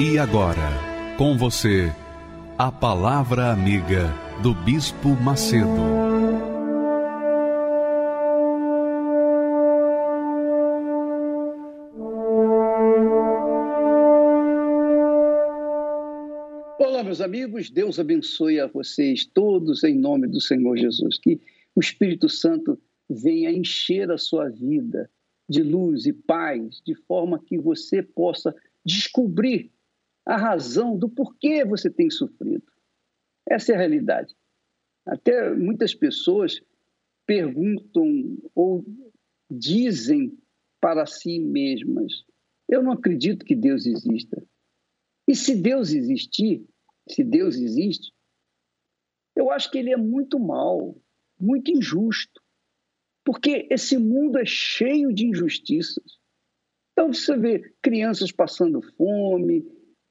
E agora, com você, a Palavra Amiga do Bispo Macedo. Olá, meus amigos, Deus abençoe a vocês todos em nome do Senhor Jesus. Que o Espírito Santo venha encher a sua vida de luz e paz, de forma que você possa descobrir a razão do porquê você tem sofrido. Essa é a realidade. Até muitas pessoas perguntam ou dizem para si mesmas: Eu não acredito que Deus exista. E se Deus existir, se Deus existe, eu acho que ele é muito mal, muito injusto. Porque esse mundo é cheio de injustiças. Então você vê crianças passando fome,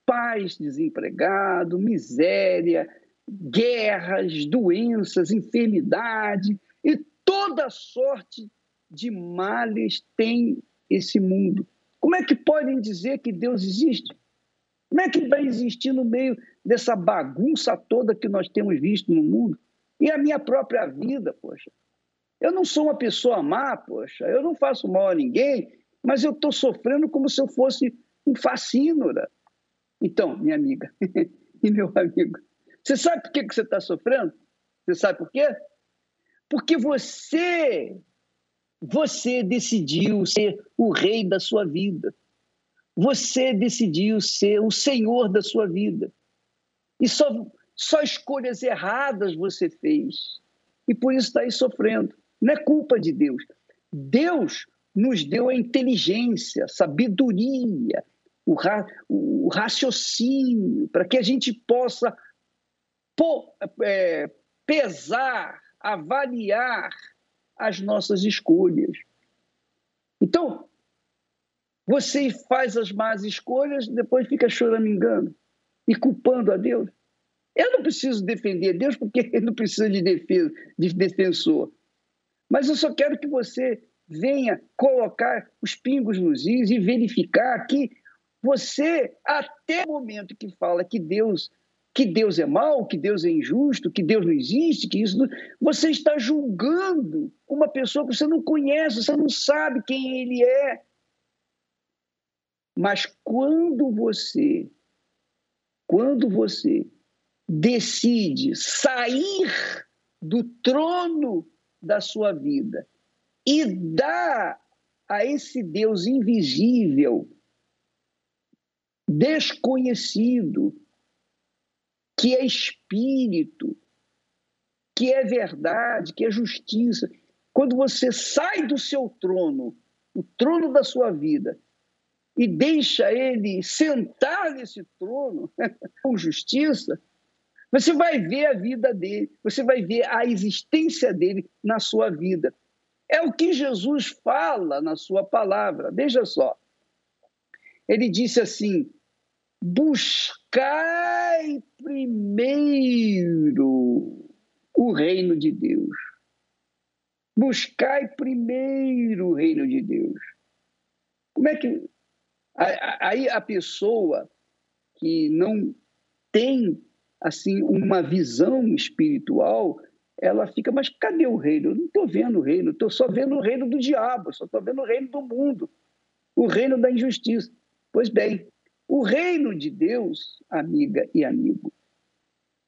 pais desempregados, miséria, guerras, doenças, enfermidade e toda sorte de males tem esse mundo. Como é que podem dizer que Deus existe? Como é que vai existir no meio dessa bagunça toda que nós temos visto no mundo? E a minha própria vida, poxa. Eu não sou uma pessoa má, poxa. Eu não faço mal a ninguém, mas eu estou sofrendo como se eu fosse um facínora. Então, minha amiga e meu amigo, você sabe por que, que você está sofrendo? Você sabe por quê? Porque você, você decidiu ser o rei da sua vida. Você decidiu ser o senhor da sua vida. E só, só escolhas erradas você fez. E por isso está aí sofrendo. Não é culpa de Deus. Deus nos deu a inteligência, a sabedoria, o, ra, o raciocínio, para que a gente possa é, pesar, avaliar as nossas escolhas. Então, você faz as más escolhas, depois fica choramingando e culpando a Deus. Eu não preciso defender Deus porque ele não precisa de, defesa, de defensor. Mas eu só quero que você venha colocar os pingos nos is e verificar que você, até o momento que fala que Deus que Deus é mau, que Deus é injusto, que Deus não existe, que isso. Não... Você está julgando uma pessoa que você não conhece, você não sabe quem ele é. Mas quando você, quando você decide sair do trono da sua vida e dar a esse Deus invisível, desconhecido, que é espírito, que é verdade, que é justiça. Quando você sai do seu trono, o trono da sua vida, e deixa ele sentar nesse trono com justiça, você vai ver a vida dele, você vai ver a existência dele na sua vida. É o que Jesus fala na sua palavra. Veja só. Ele disse assim: buscai primeiro o reino de Deus. Buscai primeiro o reino de Deus. Como é que. Aí a pessoa que não tem assim uma visão espiritual, ela fica, mas cadê o reino? Eu não estou vendo o reino, estou só vendo o reino do diabo, só estou vendo o reino do mundo, o reino da injustiça. Pois bem, o reino de Deus, amiga e amigo,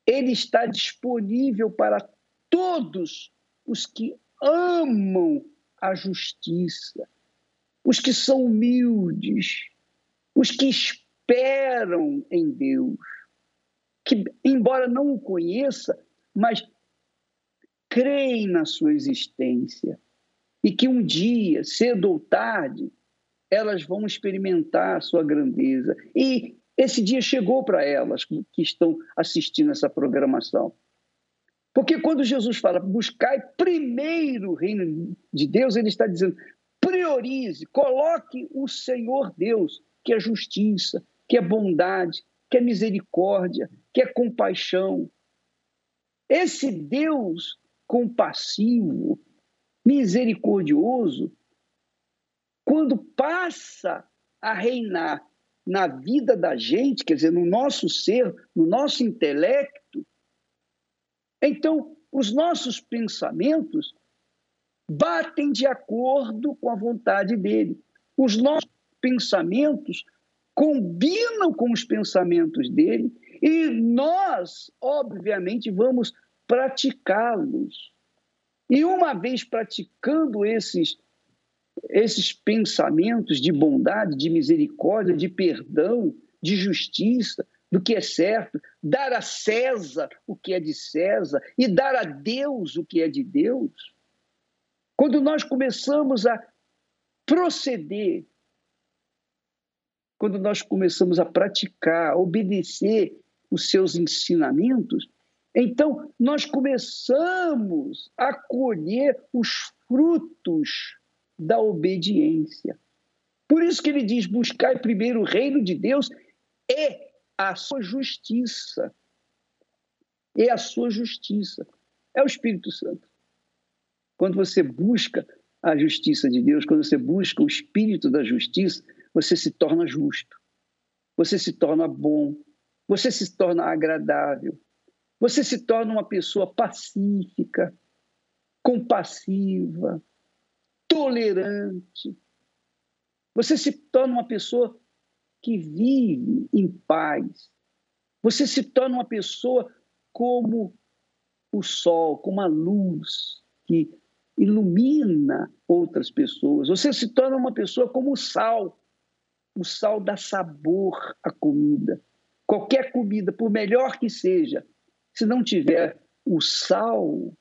ele está disponível para todos os que amam a justiça, os que são humildes, os que esperam em Deus, que, embora não o conheça, mas creem na sua existência e que um dia, cedo ou tarde, elas vão experimentar a sua grandeza. E esse dia chegou para elas que estão assistindo essa programação. Porque quando Jesus fala buscai primeiro o reino de Deus, ele está dizendo priorize, coloque o Senhor Deus, que é justiça, que é bondade, que é misericórdia, que é compaixão. Esse Deus compassivo, misericordioso, quando passa a reinar na vida da gente, quer dizer, no nosso ser, no nosso intelecto, então os nossos pensamentos batem de acordo com a vontade dele. Os nossos pensamentos combinam com os pensamentos dele e nós, obviamente, vamos praticá-los. E uma vez praticando esses esses pensamentos de bondade, de misericórdia, de perdão, de justiça, do que é certo, dar a César o que é de César e dar a Deus o que é de Deus. Quando nós começamos a proceder, quando nós começamos a praticar, a obedecer os seus ensinamentos, então nós começamos a colher os frutos da obediência. Por isso que ele diz: buscar primeiro o reino de Deus e a sua justiça. É a sua justiça. É o Espírito Santo. Quando você busca a justiça de Deus, quando você busca o espírito da justiça, você se torna justo. Você se torna bom. Você se torna agradável. Você se torna uma pessoa pacífica, compassiva, tolerante. Você se torna uma pessoa que vive em paz. Você se torna uma pessoa como o sol, como a luz que ilumina outras pessoas. Você se torna uma pessoa como o sal. O sal dá sabor à comida. Qualquer comida, por melhor que seja, se não tiver o sal,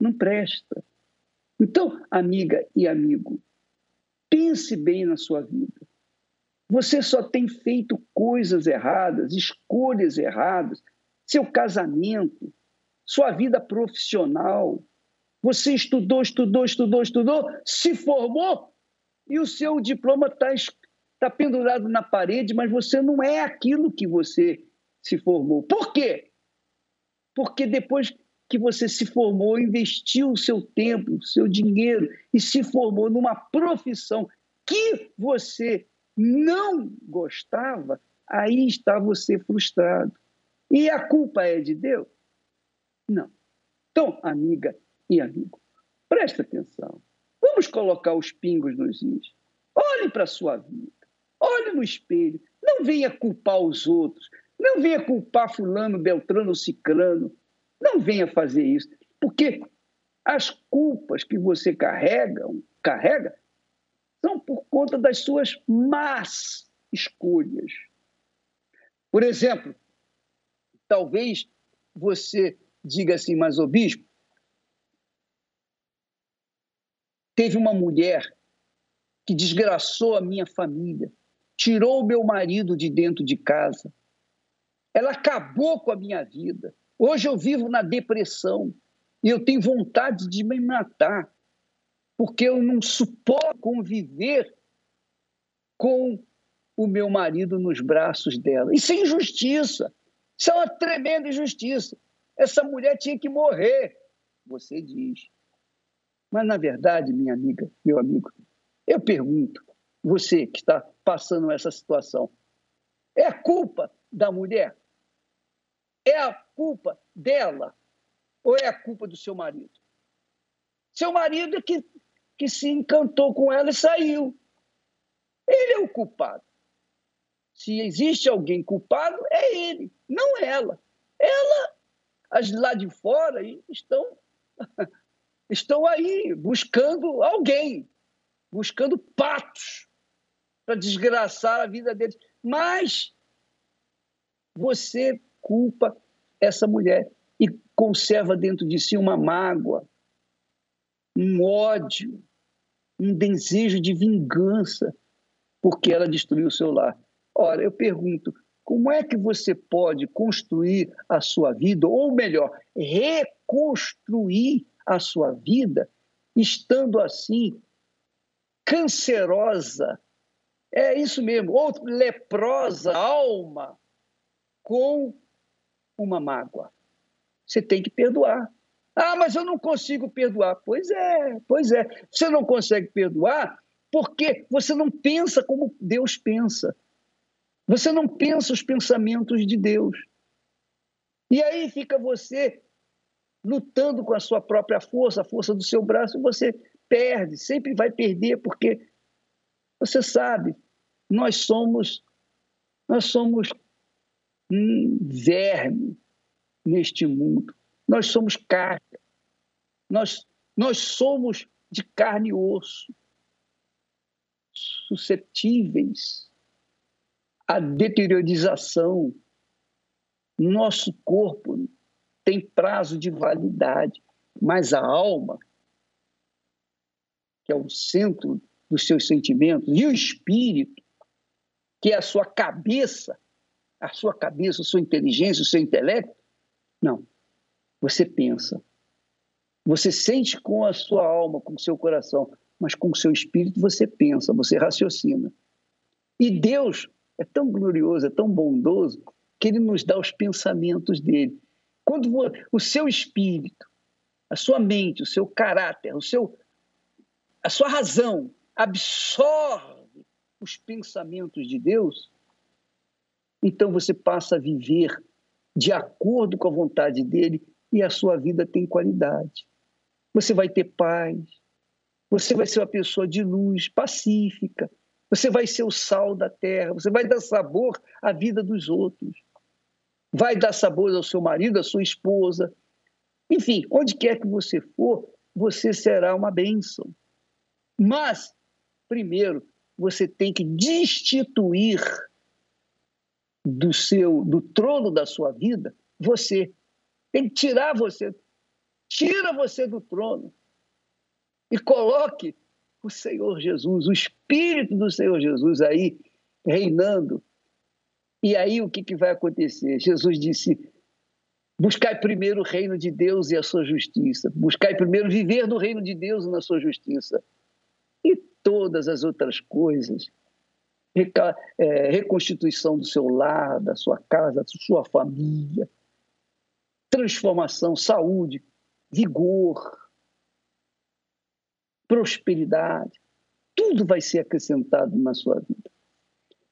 não presta. Então, amiga e amigo, pense bem na sua vida. Você só tem feito coisas erradas, escolhas erradas, seu casamento, sua vida profissional. Você estudou, estudou, estudou, estudou, se formou e o seu diploma está tá pendurado na parede, mas você não é aquilo que você se formou. Por quê? Porque depois que você se formou, investiu o seu tempo, o seu dinheiro e se formou numa profissão que você não gostava, aí está você frustrado. E a culpa é de Deus? Não. Então, amiga e amigo, preste atenção. Vamos colocar os pingos nos is. Olhe para a sua vida. Olhe no espelho. Não venha culpar os outros. Não venha culpar fulano, beltrano, cicrano. Não venha fazer isso, porque as culpas que você carrega, carrega são por conta das suas más escolhas. Por exemplo, talvez você diga assim, mas o bispo, teve uma mulher que desgraçou a minha família, tirou o meu marido de dentro de casa, ela acabou com a minha vida. Hoje eu vivo na depressão e eu tenho vontade de me matar, porque eu não suporto conviver com o meu marido nos braços dela. Isso é injustiça. Isso é uma tremenda injustiça. Essa mulher tinha que morrer, você diz. Mas, na verdade, minha amiga, meu amigo, eu pergunto, você que está passando essa situação, é culpa da mulher? É a culpa dela ou é a culpa do seu marido? Seu marido é que, que se encantou com ela e saiu. Ele é o culpado. Se existe alguém culpado, é ele, não ela. Ela, as lá de fora, estão, estão aí buscando alguém, buscando patos para desgraçar a vida deles. Mas você culpa essa mulher e conserva dentro de si uma mágoa, um ódio, um desejo de vingança porque ela destruiu o seu lar. Ora, eu pergunto, como é que você pode construir a sua vida, ou melhor, reconstruir a sua vida, estando assim cancerosa, é isso mesmo, ou leprosa alma, com uma mágoa? Você tem que perdoar. Ah, mas eu não consigo perdoar. Pois é, pois é. Você não consegue perdoar porque você não pensa como Deus pensa. Você não pensa os pensamentos de Deus. E aí fica você lutando com a sua própria força, a força do seu braço, e você perde, sempre vai perder, porque você sabe, nós somos nós somos um verme neste mundo. Nós somos carne. Nós, nós somos de carne e osso, suscetíveis à deteriorização. Nosso corpo tem prazo de validade, mas a alma, que é o centro dos seus sentimentos, e o espírito, que é a sua cabeça, a sua cabeça, a sua inteligência, o seu intelecto, não. Você pensa. Você sente com a sua alma, com o seu coração, mas com o seu espírito você pensa, você raciocina. E Deus é tão glorioso, é tão bondoso, que ele nos dá os pensamentos dele. Quando o seu espírito, a sua mente, o seu caráter, o seu, a sua razão absorve os pensamentos de Deus, então você passa a viver de acordo com a vontade dele e a sua vida tem qualidade. Você vai ter paz, você vai ser uma pessoa de luz, pacífica, você vai ser o sal da terra, você vai dar sabor à vida dos outros, vai dar sabor ao seu marido, à sua esposa. Enfim, onde quer que você for, você será uma bênção. Mas, primeiro, você tem que destituir do seu do trono da sua vida você tem que tirar você. Tira você do trono e coloque o Senhor Jesus, o Espírito do Senhor Jesus aí reinando. E aí o que, que vai acontecer? Jesus disse: buscai primeiro o reino de Deus e a sua justiça. Buscai primeiro viver no reino de Deus e na sua justiça. E todas as outras coisas reconstituição do seu lar, da sua casa, da sua família, transformação, saúde, vigor, prosperidade, tudo vai ser acrescentado na sua vida.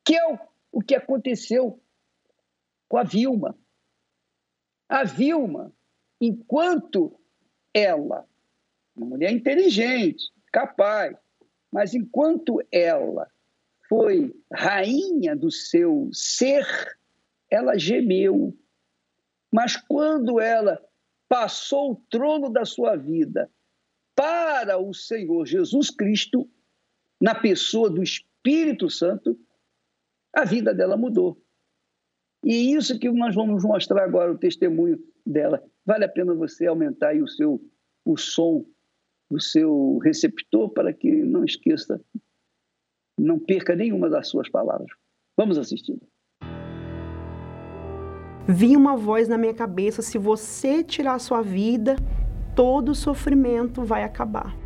Que é o, o que aconteceu com a Vilma. A Vilma, enquanto ela, uma mulher inteligente, capaz, mas enquanto ela foi rainha do seu ser, ela gemeu. Mas quando ela passou o trono da sua vida para o Senhor Jesus Cristo, na pessoa do Espírito Santo, a vida dela mudou. E isso que nós vamos mostrar agora, o testemunho dela. Vale a pena você aumentar o seu o som do seu receptor para que não esqueça, não perca nenhuma das suas palavras. Vamos assistir vinha uma voz na minha cabeça: se você tirar sua vida, todo sofrimento vai acabar.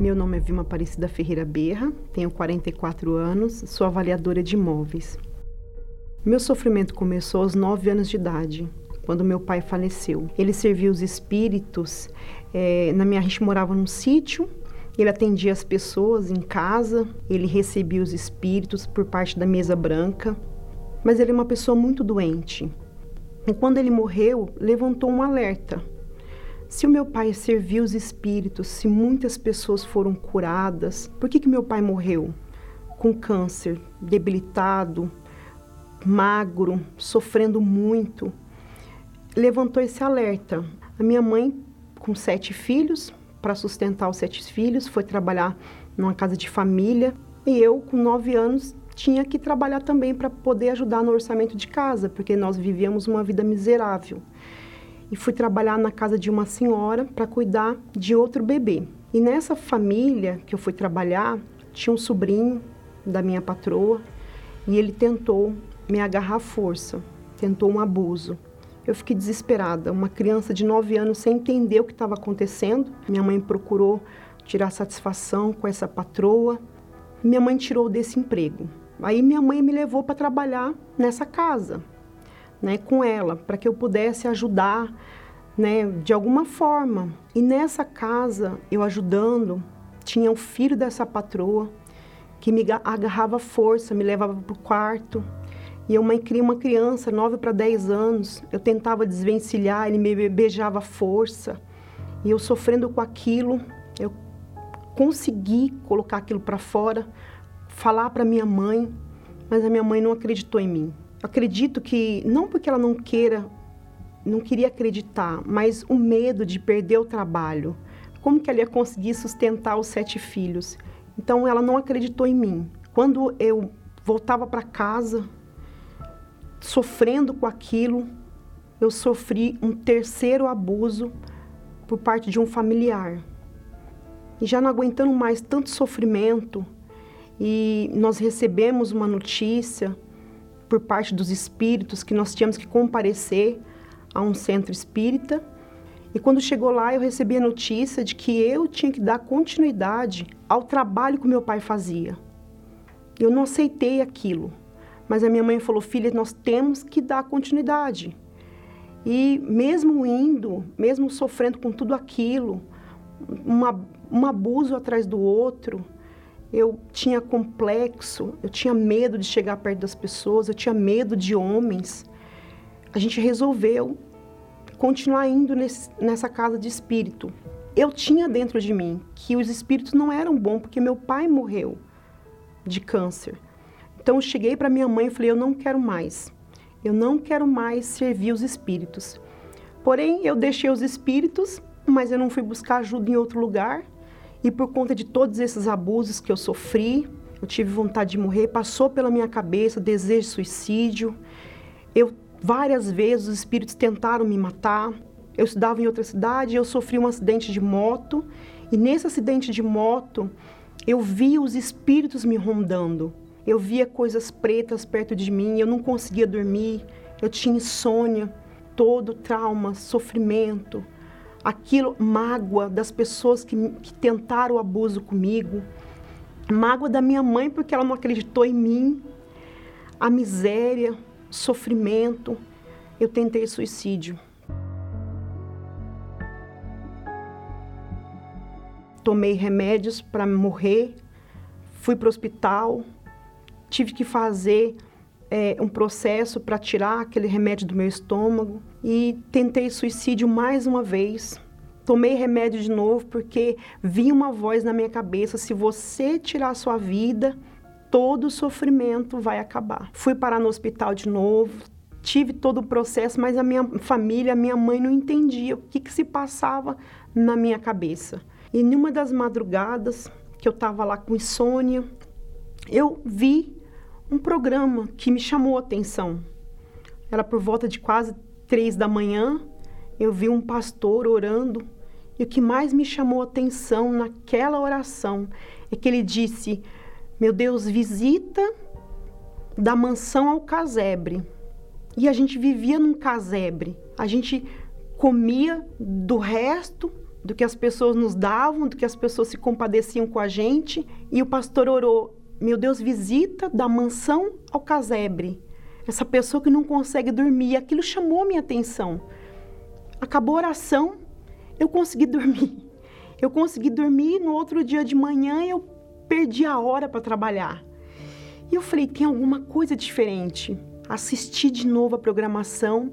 Meu nome é Vilma Aparecida Ferreira Berra, tenho 44 anos, sou avaliadora de imóveis. Meu sofrimento começou aos 9 anos de idade, quando meu pai faleceu. Ele servia os espíritos, é, na minha a gente morava num sítio, ele atendia as pessoas em casa, ele recebia os espíritos por parte da mesa branca, mas ele é uma pessoa muito doente. E quando ele morreu, levantou um alerta. Se o meu pai serviu os espíritos, se muitas pessoas foram curadas, por que, que meu pai morreu? Com câncer, debilitado, magro, sofrendo muito. Levantou esse alerta. A minha mãe, com sete filhos, para sustentar os sete filhos, foi trabalhar numa casa de família. E eu, com nove anos, tinha que trabalhar também para poder ajudar no orçamento de casa, porque nós vivíamos uma vida miserável. E fui trabalhar na casa de uma senhora para cuidar de outro bebê. E nessa família que eu fui trabalhar, tinha um sobrinho da minha patroa e ele tentou me agarrar à força, tentou um abuso. Eu fiquei desesperada, uma criança de 9 anos sem entender o que estava acontecendo. Minha mãe procurou tirar satisfação com essa patroa. Minha mãe tirou desse emprego. Aí minha mãe me levou para trabalhar nessa casa, né, com ela, para que eu pudesse ajudar, né, de alguma forma. E nessa casa, eu ajudando, tinha o filho dessa patroa que me agarrava força, me levava para o quarto. E eu mãe cria uma criança, 9 para 10 anos. Eu tentava desvencilhar, ele me beijava força. E eu sofrendo com aquilo, eu consegui colocar aquilo para fora, falar para minha mãe, mas a minha mãe não acreditou em mim. Eu acredito que não porque ela não queira, não queria acreditar, mas o medo de perder o trabalho. Como que ela ia conseguir sustentar os sete filhos? Então ela não acreditou em mim. Quando eu voltava para casa, sofrendo com aquilo, eu sofri um terceiro abuso por parte de um familiar. E já não aguentando mais tanto sofrimento, e nós recebemos uma notícia por parte dos espíritos que nós tínhamos que comparecer a um centro espírita e quando chegou lá, eu recebi a notícia de que eu tinha que dar continuidade ao trabalho que meu pai fazia. Eu não aceitei aquilo, mas a minha mãe falou: filha, nós temos que dar continuidade. E mesmo indo, mesmo sofrendo com tudo aquilo, uma, um abuso atrás do outro, eu tinha complexo, eu tinha medo de chegar perto das pessoas, eu tinha medo de homens. A gente resolveu continuar indo nesse, nessa casa de espírito. Eu tinha dentro de mim que os espíritos não eram bons porque meu pai morreu de câncer. Então eu cheguei para minha mãe e falei: eu não quero mais. Eu não quero mais servir os espíritos. Porém, eu deixei os espíritos, mas eu não fui buscar ajuda em outro lugar. E por conta de todos esses abusos que eu sofri, eu tive vontade de morrer, passou pela minha cabeça desejo de suicídio. Eu Várias vezes os espíritos tentaram me matar. Eu estudava em outra cidade eu sofri um acidente de moto. E nesse acidente de moto, eu vi os espíritos me rondando. Eu via coisas pretas perto de mim, eu não conseguia dormir, eu tinha insônia, todo trauma, sofrimento, aquilo, mágoa das pessoas que, que tentaram o abuso comigo, mágoa da minha mãe porque ela não acreditou em mim, a miséria, sofrimento, eu tentei suicídio. Tomei remédios para morrer, fui para o hospital, tive que fazer é, um processo para tirar aquele remédio do meu estômago e tentei suicídio mais uma vez. Tomei remédio de novo porque vinha uma voz na minha cabeça: se você tirar sua vida, todo o sofrimento vai acabar. Fui parar no hospital de novo, tive todo o processo, mas a minha família, a minha mãe não entendia o que, que se passava na minha cabeça. E numa das madrugadas que eu estava lá com insônia, eu vi um programa que me chamou a atenção. Era por volta de quase três da manhã, eu vi um pastor orando e o que mais me chamou a atenção naquela oração é que ele disse: meu Deus, visita da mansão ao casebre. E a gente vivia num casebre. A gente comia do resto do que as pessoas nos davam, do que as pessoas se compadeciam com a gente. E o pastor orou: Meu Deus, visita da mansão ao casebre. Essa pessoa que não consegue dormir. Aquilo chamou minha atenção. Acabou a oração, eu consegui dormir. Eu consegui dormir no outro dia de manhã eu perdi a hora para trabalhar. E eu falei, tem alguma coisa diferente. Assisti de novo a programação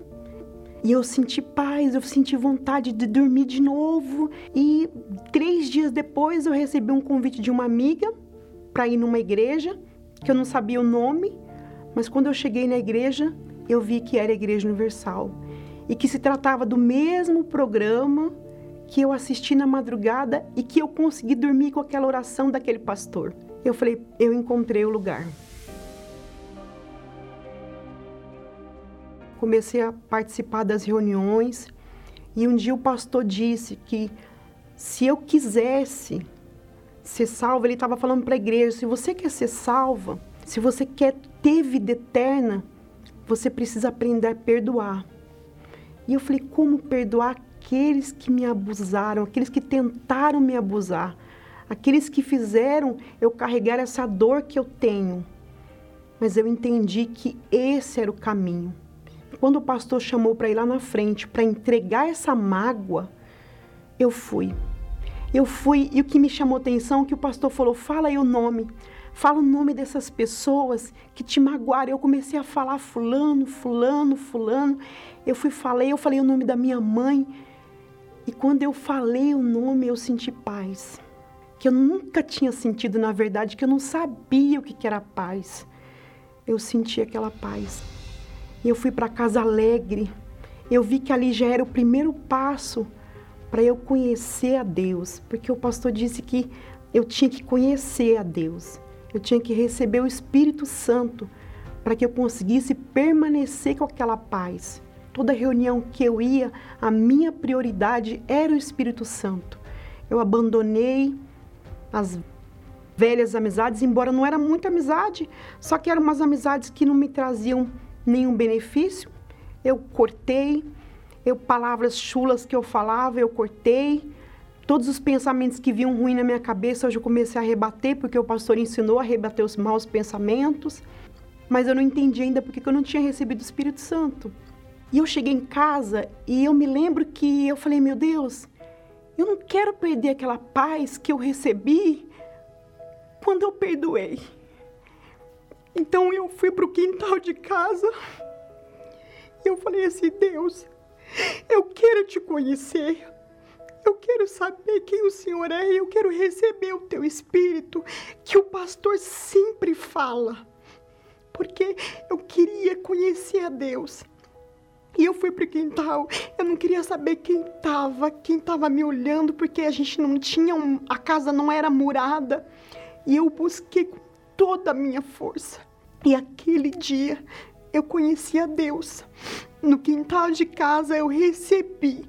e eu senti paz, eu senti vontade de dormir de novo. E três dias depois eu recebi um convite de uma amiga para ir numa igreja que eu não sabia o nome, mas quando eu cheguei na igreja eu vi que era a Igreja Universal e que se tratava do mesmo programa que eu assisti na madrugada e que eu consegui dormir com aquela oração daquele pastor. Eu falei, eu encontrei o lugar. Comecei a participar das reuniões e um dia o pastor disse que se eu quisesse ser salva, ele estava falando para a igreja: se você quer ser salva, se você quer ter vida eterna, você precisa aprender a perdoar. E eu falei: como perdoar aqueles que me abusaram, aqueles que tentaram me abusar, aqueles que fizeram eu carregar essa dor que eu tenho? Mas eu entendi que esse era o caminho. Quando o pastor chamou para ir lá na frente, para entregar essa mágoa, eu fui. Eu fui e o que me chamou atenção é que o pastor falou: "Fala aí o nome. Fala o nome dessas pessoas que te magoaram". Eu comecei a falar fulano, fulano, fulano. Eu fui falei, eu falei o nome da minha mãe. E quando eu falei o nome, eu senti paz. Que eu nunca tinha sentido, na verdade, que eu não sabia o que era paz. Eu senti aquela paz. E eu fui para casa alegre. Eu vi que ali já era o primeiro passo para eu conhecer a Deus, porque o pastor disse que eu tinha que conhecer a Deus, eu tinha que receber o Espírito Santo para que eu conseguisse permanecer com aquela paz. Toda reunião que eu ia, a minha prioridade era o Espírito Santo. Eu abandonei as velhas amizades, embora não era muita amizade, só que eram umas amizades que não me traziam nenhum benefício. Eu cortei, eu palavras chulas que eu falava, eu cortei. Todos os pensamentos que vinham ruim na minha cabeça, eu já comecei a rebater, porque o pastor ensinou a rebater os maus pensamentos. Mas eu não entendi ainda porque eu não tinha recebido o Espírito Santo. E eu cheguei em casa e eu me lembro que eu falei, meu Deus, eu não quero perder aquela paz que eu recebi quando eu perdoei. Então eu fui para o quintal de casa e eu falei assim, Deus, eu quero te conhecer. Eu quero saber quem o Senhor é eu quero receber o teu espírito que o pastor sempre fala. Porque eu queria conhecer a Deus. E eu fui para o quintal. Eu não queria saber quem estava, quem estava me olhando, porque a gente não tinha um, a casa não era murada. E eu busquei com toda a minha força. E aquele dia eu conheci a Deus. No quintal de casa eu recebi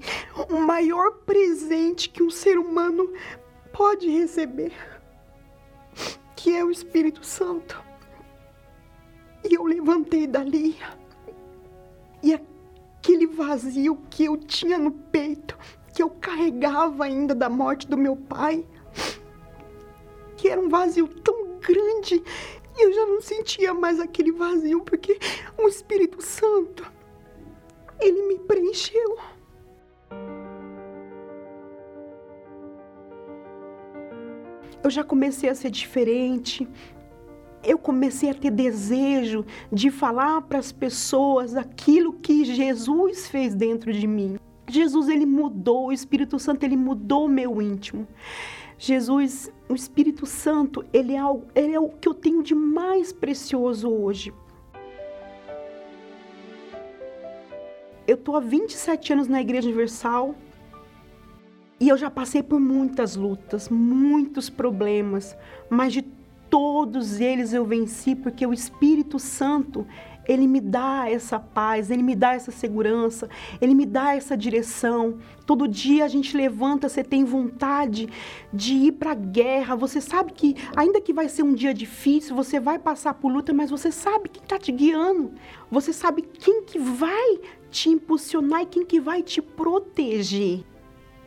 o maior presente que um ser humano pode receber, que é o Espírito Santo. E eu levantei dali e aquele vazio que eu tinha no peito, que eu carregava ainda da morte do meu pai, que era um vazio tão grande, eu já não sentia mais aquele vazio, porque o Espírito Santo ele me preencheu. Eu já comecei a ser diferente. Eu comecei a ter desejo de falar para as pessoas aquilo que Jesus fez dentro de mim. Jesus ele mudou, o Espírito Santo ele mudou meu íntimo. Jesus, o Espírito Santo, ele é, algo, ele é o que eu tenho de mais precioso hoje. Eu tô há 27 anos na Igreja Universal e eu já passei por muitas lutas, muitos problemas, mas de todos eles eu venci porque o Espírito Santo, ele me dá essa paz, ele me dá essa segurança, ele me dá essa direção. Todo dia a gente levanta, você tem vontade de ir para a guerra. Você sabe que, ainda que vai ser um dia difícil, você vai passar por luta, mas você sabe quem está te guiando. Você sabe quem que vai te impulsionar e quem que vai te proteger.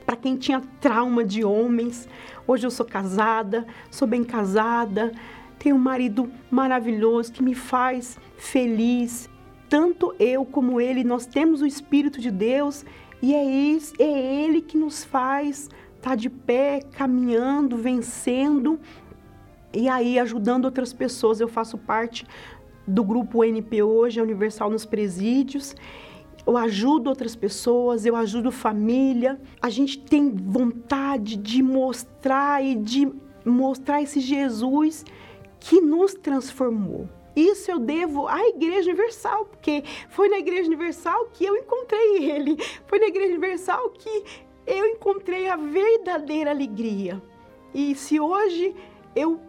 Para quem tinha trauma de homens, hoje eu sou casada, sou bem casada, tenho um marido maravilhoso que me faz feliz. Tanto eu como ele, nós temos o Espírito de Deus e é, isso, é Ele que nos faz estar tá de pé, caminhando, vencendo e aí ajudando outras pessoas. Eu faço parte do grupo NP hoje, Universal nos Presídios, eu ajudo outras pessoas, eu ajudo família. A gente tem vontade de mostrar e de mostrar esse Jesus que nos transformou. Isso eu devo à Igreja Universal, porque foi na Igreja Universal que eu encontrei Ele. Foi na Igreja Universal que eu encontrei a verdadeira alegria. E se hoje eu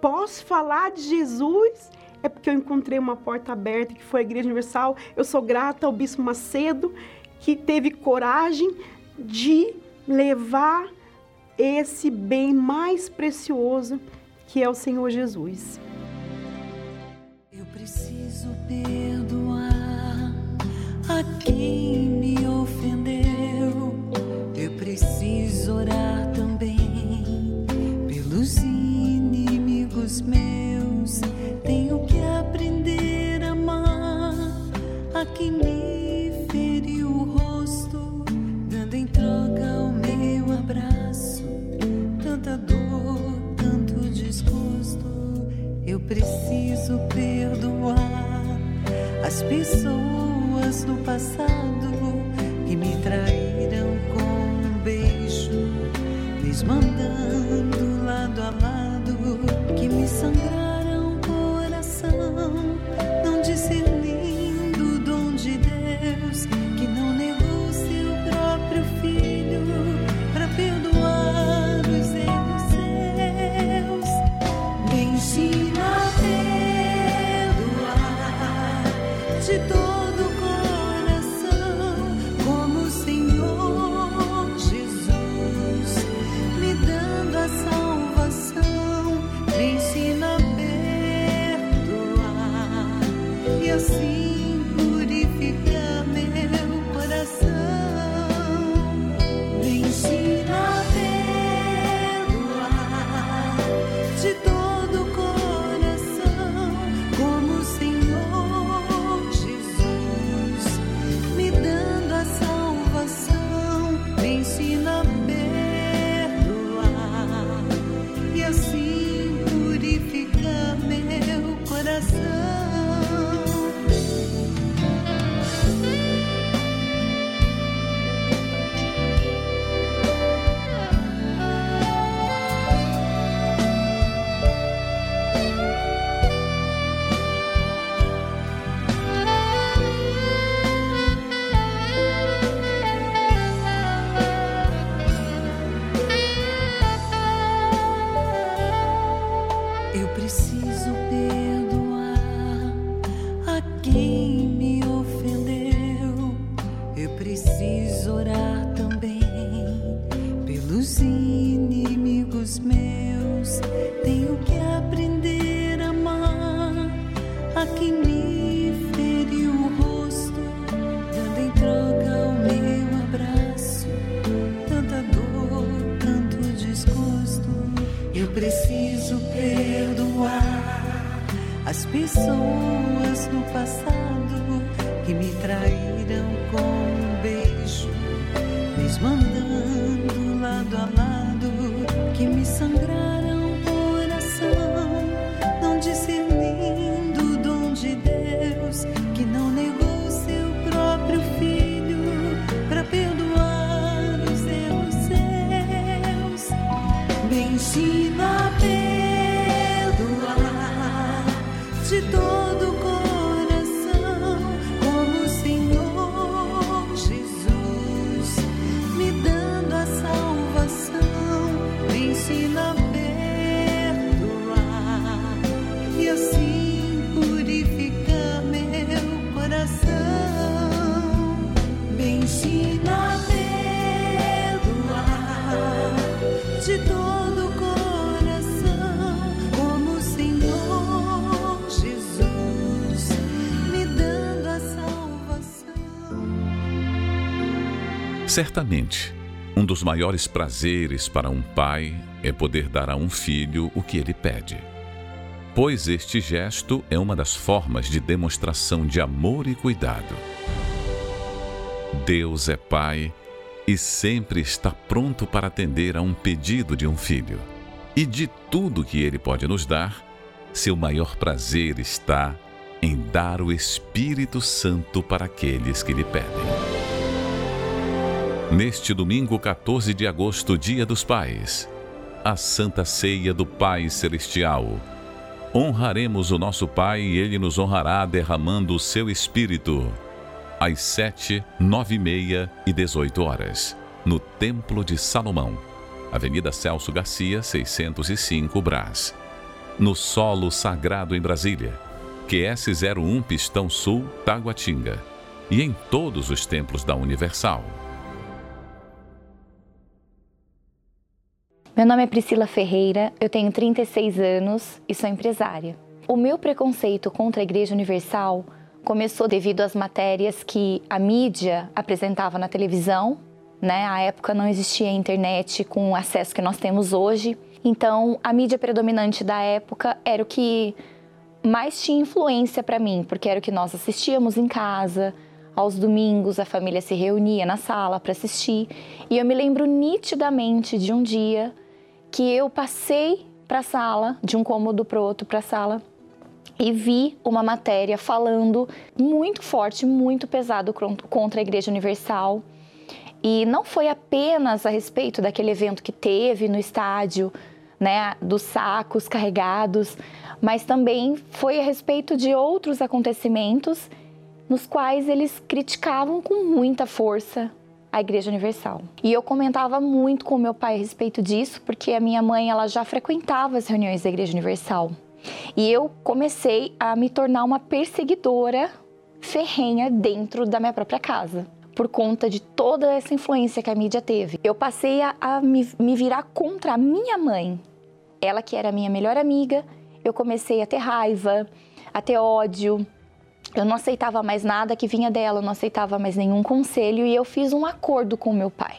posso falar de Jesus, é porque eu encontrei uma porta aberta que foi a Igreja Universal. Eu sou grata ao Bispo Macedo, que teve coragem de levar esse bem mais precioso que é o Senhor Jesus. Eu preciso perdoar a quem me ofendeu. Eu preciso orar também pelos inimigos meus. Tenho que aprender a amar a quem me feriu o rosto, dando em troca o meu abraço. Tanta dor, Eu preciso perdoar as pessoas do passado que me traíram com um beijo, desmandando lado a lado, que me sangraram o coração, Certamente, um dos maiores prazeres para um pai é poder dar a um filho o que ele pede. Pois este gesto é uma das formas de demonstração de amor e cuidado. Deus é Pai e sempre está pronto para atender a um pedido de um filho. E de tudo que ele pode nos dar, seu maior prazer está em dar o Espírito Santo para aqueles que lhe pedem. Neste domingo 14 de agosto, Dia dos Pais, a Santa Ceia do Pai Celestial. Honraremos o nosso Pai e ele nos honrará derramando o seu Espírito. Às sete, nove e meia e dezoito horas, no Templo de Salomão, Avenida Celso Garcia, 605 Brás. No Solo Sagrado em Brasília, QS 01 Pistão Sul, Taguatinga. E em todos os templos da Universal. Meu nome é Priscila Ferreira, eu tenho 36 anos e sou empresária. O meu preconceito contra a Igreja Universal começou devido às matérias que a mídia apresentava na televisão. Né? À época não existia internet com o acesso que nós temos hoje. Então, a mídia predominante da época era o que mais tinha influência para mim, porque era o que nós assistíamos em casa. Aos domingos, a família se reunia na sala para assistir. E eu me lembro nitidamente de um dia que eu passei para a sala, de um cômodo para outro para a sala, e vi uma matéria falando muito forte, muito pesado contra a Igreja Universal. E não foi apenas a respeito daquele evento que teve no estádio, né, dos sacos carregados, mas também foi a respeito de outros acontecimentos nos quais eles criticavam com muita força a Igreja Universal. E eu comentava muito com meu pai a respeito disso, porque a minha mãe ela já frequentava as reuniões da Igreja Universal. E eu comecei a me tornar uma perseguidora ferrenha dentro da minha própria casa. Por conta de toda essa influência que a mídia teve. Eu passei a, a me, me virar contra a minha mãe. Ela que era minha melhor amiga, eu comecei a ter raiva, a ter ódio, eu não aceitava mais nada que vinha dela, eu não aceitava mais nenhum conselho e eu fiz um acordo com meu pai,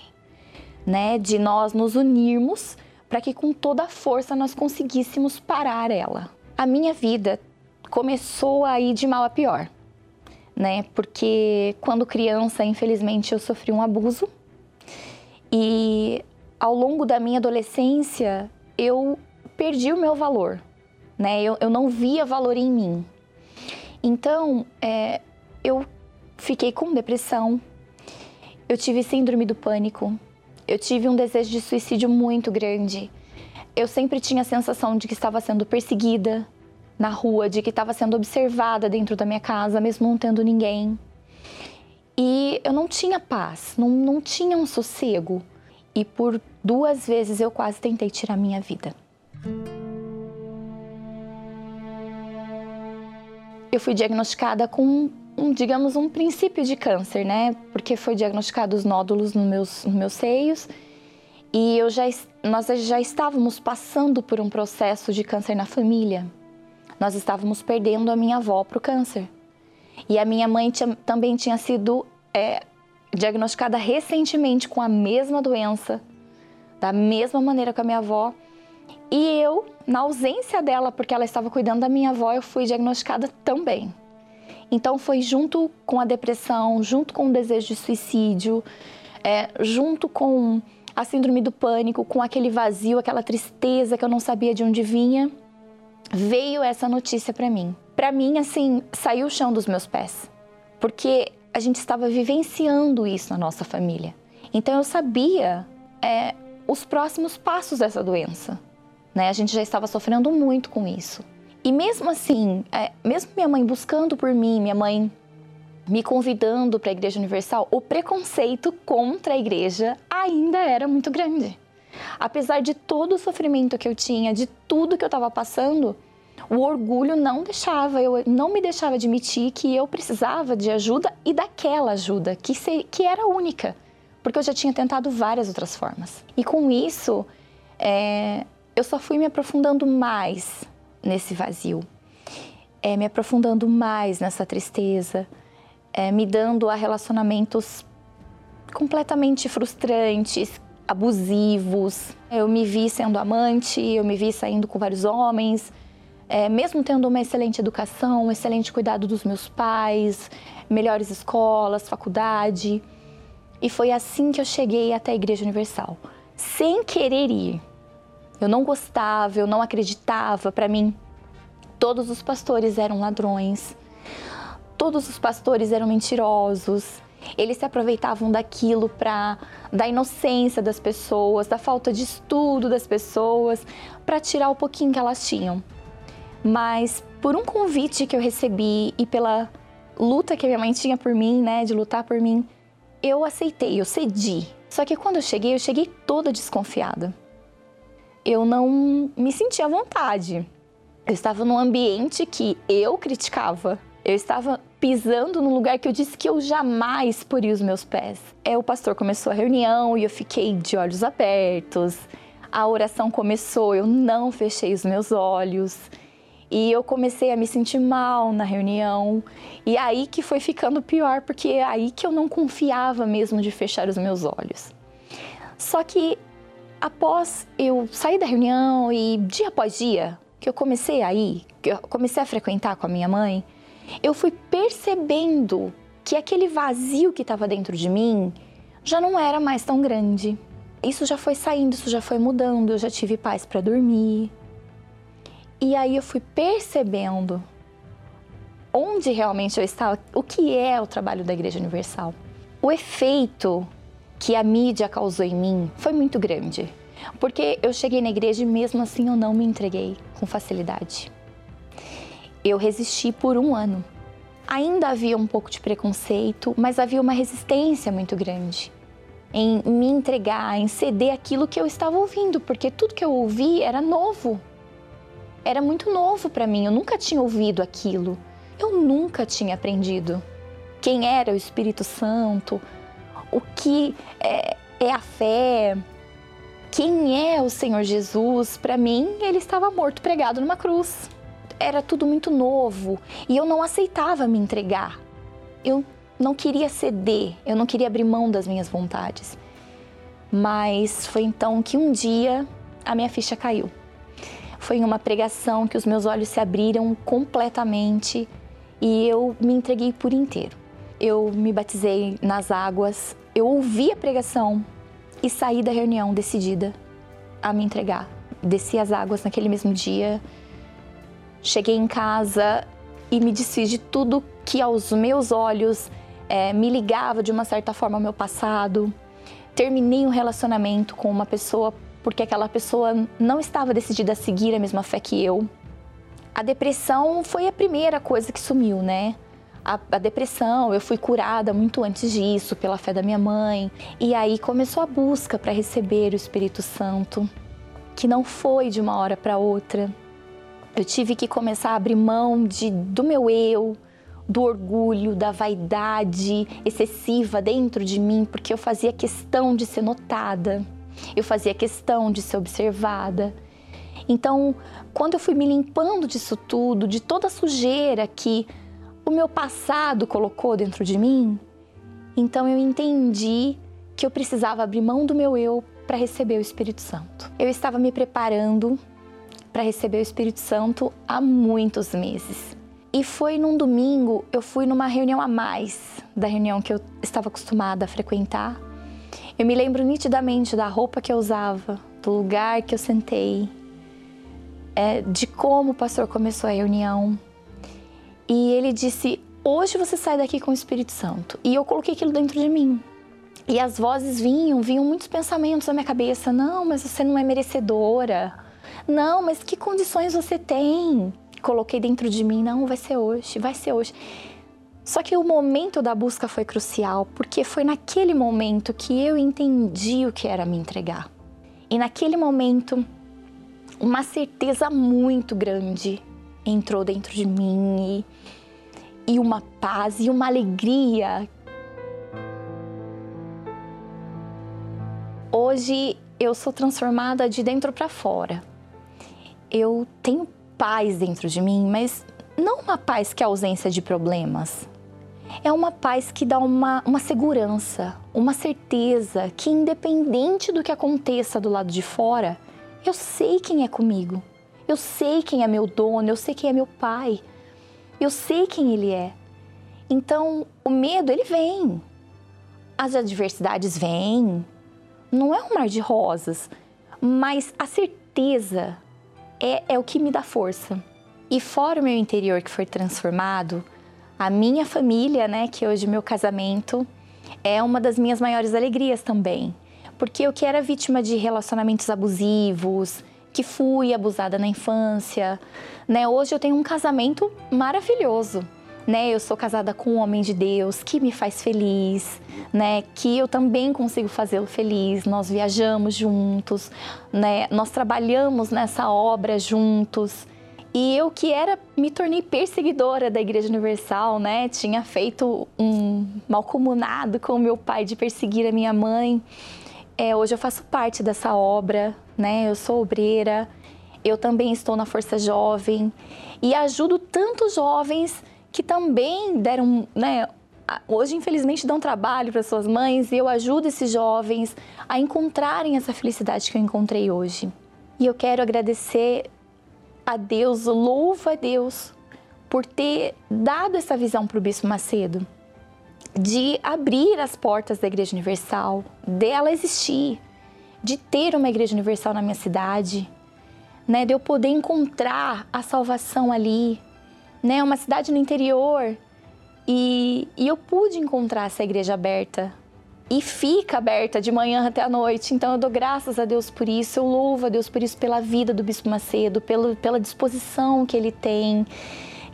né, de nós nos unirmos para que com toda a força nós conseguíssemos parar ela. A minha vida começou a ir de mal a pior, né? Porque quando criança, infelizmente, eu sofri um abuso e ao longo da minha adolescência eu perdi o meu valor, né? Eu, eu não via valor em mim. Então, é, eu fiquei com depressão, eu tive síndrome do pânico, eu tive um desejo de suicídio muito grande. Eu sempre tinha a sensação de que estava sendo perseguida na rua, de que estava sendo observada dentro da minha casa, mesmo não tendo ninguém. E eu não tinha paz, não, não tinha um sossego. E por duas vezes eu quase tentei tirar minha vida. Eu fui diagnosticada com, um, digamos, um princípio de câncer, né? Porque foi diagnosticados nódulos nos meus, nos meus seios e eu já, nós já estávamos passando por um processo de câncer na família. Nós estávamos perdendo a minha avó para o câncer. E a minha mãe tinha, também tinha sido é, diagnosticada recentemente com a mesma doença, da mesma maneira que a minha avó. E eu, na ausência dela, porque ela estava cuidando da minha avó, eu fui diagnosticada também. Então foi junto com a depressão, junto com o desejo de suicídio, é, junto com a síndrome do pânico, com aquele vazio, aquela tristeza que eu não sabia de onde vinha, veio essa notícia para mim. Para mim, assim, saiu o chão dos meus pés, porque a gente estava vivenciando isso na nossa família. Então eu sabia é, os próximos passos dessa doença. Né? A gente já estava sofrendo muito com isso. E mesmo assim, é, mesmo minha mãe buscando por mim, minha mãe me convidando para a Igreja Universal, o preconceito contra a igreja ainda era muito grande. Apesar de todo o sofrimento que eu tinha, de tudo que eu estava passando, o orgulho não deixava, eu não me deixava admitir que eu precisava de ajuda e daquela ajuda, que, se, que era única, porque eu já tinha tentado várias outras formas. E com isso, é, eu só fui me aprofundando mais nesse vazio, é, me aprofundando mais nessa tristeza, é, me dando a relacionamentos completamente frustrantes, abusivos. Eu me vi sendo amante, eu me vi saindo com vários homens, é, mesmo tendo uma excelente educação, um excelente cuidado dos meus pais, melhores escolas, faculdade. E foi assim que eu cheguei até a Igreja Universal, sem querer ir. Eu não gostava, eu não acreditava. Para mim, todos os pastores eram ladrões, todos os pastores eram mentirosos. Eles se aproveitavam daquilo para da inocência das pessoas, da falta de estudo das pessoas, para tirar o pouquinho que elas tinham. Mas por um convite que eu recebi e pela luta que a minha mãe tinha por mim, né, de lutar por mim, eu aceitei, eu cedi. Só que quando eu cheguei, eu cheguei toda desconfiada eu não me sentia à vontade. Eu estava num ambiente que eu criticava. Eu estava pisando num lugar que eu disse que eu jamais poria os meus pés. É, o pastor começou a reunião e eu fiquei de olhos abertos, a oração começou, eu não fechei os meus olhos. E eu comecei a me sentir mal na reunião. E aí que foi ficando pior, porque é aí que eu não confiava mesmo de fechar os meus olhos. Só que após eu sair da reunião e dia após dia que eu comecei a ir, que eu comecei a frequentar com a minha mãe, eu fui percebendo que aquele vazio que estava dentro de mim já não era mais tão grande. Isso já foi saindo, isso já foi mudando, eu já tive paz para dormir. E aí eu fui percebendo onde realmente eu estava, o que é o trabalho da Igreja Universal. O efeito que a mídia causou em mim foi muito grande, porque eu cheguei na igreja e mesmo assim eu não me entreguei com facilidade. Eu resisti por um ano. Ainda havia um pouco de preconceito, mas havia uma resistência muito grande em me entregar, em ceder aquilo que eu estava ouvindo, porque tudo que eu ouvi era novo. Era muito novo para mim, eu nunca tinha ouvido aquilo. Eu nunca tinha aprendido quem era o Espírito Santo, o que é, é a fé, quem é o Senhor Jesus. Para mim, ele estava morto pregado numa cruz. Era tudo muito novo e eu não aceitava me entregar. Eu não queria ceder, eu não queria abrir mão das minhas vontades. Mas foi então que um dia a minha ficha caiu. Foi em uma pregação que os meus olhos se abriram completamente e eu me entreguei por inteiro. Eu me batizei nas águas, eu ouvi a pregação e saí da reunião decidida a me entregar. Desci as águas naquele mesmo dia, cheguei em casa e me desfiz de tudo que aos meus olhos é, me ligava de uma certa forma ao meu passado. Terminei um relacionamento com uma pessoa porque aquela pessoa não estava decidida a seguir a mesma fé que eu. A depressão foi a primeira coisa que sumiu, né? A, a, depressão, eu fui curada muito antes disso, pela fé da minha mãe. E aí começou a busca para receber o Espírito Santo, que não foi de uma hora para outra. Eu tive que começar a abrir mão de, do meu eu, do orgulho, da vaidade excessiva dentro de mim, porque eu fazia questão de ser notada, eu fazia questão de ser observada. Então, quando eu fui me limpando disso tudo, de toda a sujeira que o meu passado colocou dentro de mim, então eu entendi que eu precisava abrir mão do meu eu para receber o Espírito Santo. Eu estava me preparando para receber o Espírito Santo há muitos meses. E foi num domingo, eu fui numa reunião a mais da reunião que eu estava acostumada a frequentar. Eu me lembro nitidamente da roupa que eu usava, do lugar que eu sentei, é, de como o pastor começou a reunião. E ele disse: Hoje você sai daqui com o Espírito Santo. E eu coloquei aquilo dentro de mim. E as vozes vinham, vinham muitos pensamentos na minha cabeça: Não, mas você não é merecedora. Não, mas que condições você tem? coloquei dentro de mim, não, vai ser hoje, vai ser hoje. Só que o momento da busca foi crucial, porque foi naquele momento que eu entendi o que era me entregar. E naquele momento, uma certeza muito grande entrou dentro de mim e, e uma paz e uma alegria. Hoje eu sou transformada de dentro para fora. Eu tenho paz dentro de mim, mas não uma paz que é ausência de problemas. É uma paz que dá uma, uma segurança, uma certeza que, independente do que aconteça do lado de fora, eu sei quem é comigo. Eu sei quem é meu dono, eu sei quem é meu pai. Eu sei quem ele é. Então, o medo, ele vem. As adversidades vêm. Não é um mar de rosas, mas a certeza é, é o que me dá força. E fora o meu interior que foi transformado, a minha família, né, que hoje meu casamento é uma das minhas maiores alegrias também. Porque eu que era vítima de relacionamentos abusivos, que fui abusada na infância, né? Hoje eu tenho um casamento maravilhoso né? Eu sou casada com um homem de Deus que me faz feliz, né? Que eu também consigo fazê-lo feliz. Nós viajamos juntos, né? Nós trabalhamos nessa obra juntos. E eu que era, me tornei perseguidora da Igreja Universal, né? Tinha feito um malcomunado com meu pai de perseguir a minha mãe. É, hoje eu faço parte dessa obra, né? Eu sou obreira, eu também estou na Força Jovem e ajudo tantos jovens que também deram, né? Hoje, infelizmente, dão trabalho para suas mães e eu ajudo esses jovens a encontrarem essa felicidade que eu encontrei hoje. E eu quero agradecer a Deus, louvo a Deus por ter dado essa visão para o Bispo Macedo de abrir as portas da Igreja Universal, dela existir, de ter uma Igreja Universal na minha cidade, né, de eu poder encontrar a salvação ali, né, uma cidade no interior. E, e eu pude encontrar essa igreja aberta. E fica aberta de manhã até a noite. Então eu dou graças a Deus por isso, eu louvo a Deus por isso, pela vida do Bispo Macedo, pelo, pela disposição que ele tem,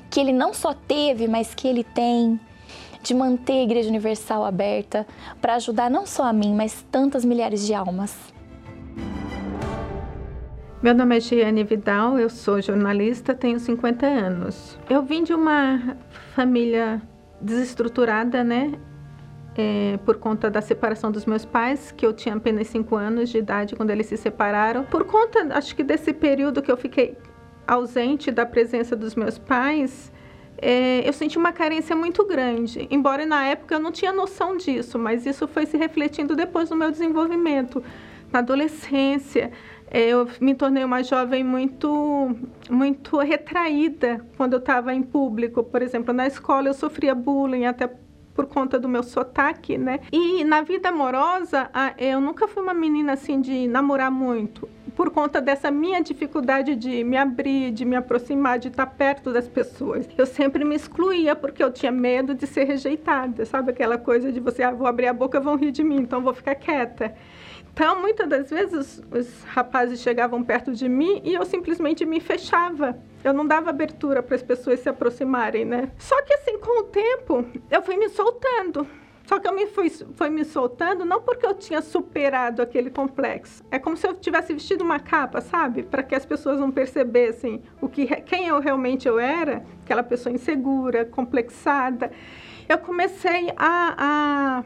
que ele não só teve, mas que ele tem de manter a Igreja Universal aberta para ajudar não só a mim, mas tantas milhares de almas. Meu nome é Giane Vidal, eu sou jornalista, tenho 50 anos. Eu vim de uma família desestruturada, né? É, por conta da separação dos meus pais, que eu tinha apenas 5 anos de idade quando eles se separaram. Por conta, acho que desse período que eu fiquei ausente da presença dos meus pais, é, eu senti uma carência muito grande. Embora na época eu não tinha noção disso, mas isso foi se refletindo depois no meu desenvolvimento, na adolescência. É, eu me tornei uma jovem muito, muito retraída quando eu estava em público. Por exemplo, na escola eu sofria bullying até por conta do meu sotaque, né? E na vida amorosa, eu nunca fui uma menina assim de namorar muito por conta dessa minha dificuldade de me abrir, de me aproximar, de estar perto das pessoas. Eu sempre me excluía porque eu tinha medo de ser rejeitada, sabe aquela coisa de você, ah, vou abrir a boca, vão rir de mim, então vou ficar quieta. Então, muitas das vezes, os rapazes chegavam perto de mim e eu simplesmente me fechava. Eu não dava abertura para as pessoas se aproximarem, né? Só que, assim, com o tempo, eu fui me soltando. Só que eu me fui, fui me soltando não porque eu tinha superado aquele complexo. É como se eu tivesse vestido uma capa, sabe? Para que as pessoas não percebessem o que, quem eu realmente eu era, aquela pessoa insegura, complexada. Eu comecei a,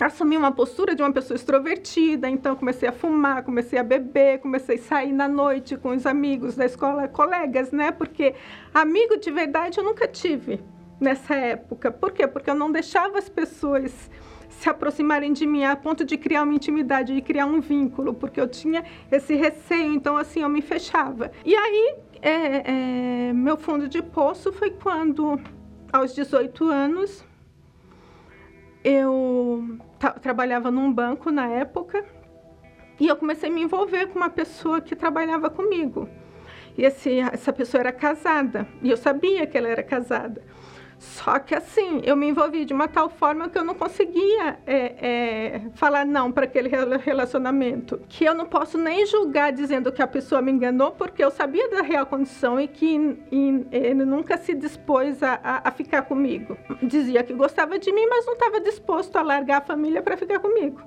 a assumir uma postura de uma pessoa extrovertida, então comecei a fumar, comecei a beber, comecei a sair na noite com os amigos da escola, colegas, né? Porque amigo de verdade eu nunca tive nessa época. Por quê? Porque eu não deixava as pessoas se aproximarem de mim a ponto de criar uma intimidade, de criar um vínculo, porque eu tinha esse receio, então assim eu me fechava. E aí, é, é, meu fundo de poço foi quando, aos 18 anos, eu trabalhava num banco na época e eu comecei a me envolver com uma pessoa que trabalhava comigo. E esse, essa pessoa era casada, e eu sabia que ela era casada. Só que assim, eu me envolvi de uma tal forma que eu não conseguia é, é, falar não para aquele relacionamento. Que eu não posso nem julgar dizendo que a pessoa me enganou, porque eu sabia da real condição e que e, ele nunca se dispôs a, a, a, ficar comigo. Dizia que gostava de mim, mas não estava disposto a largar a família para ficar comigo.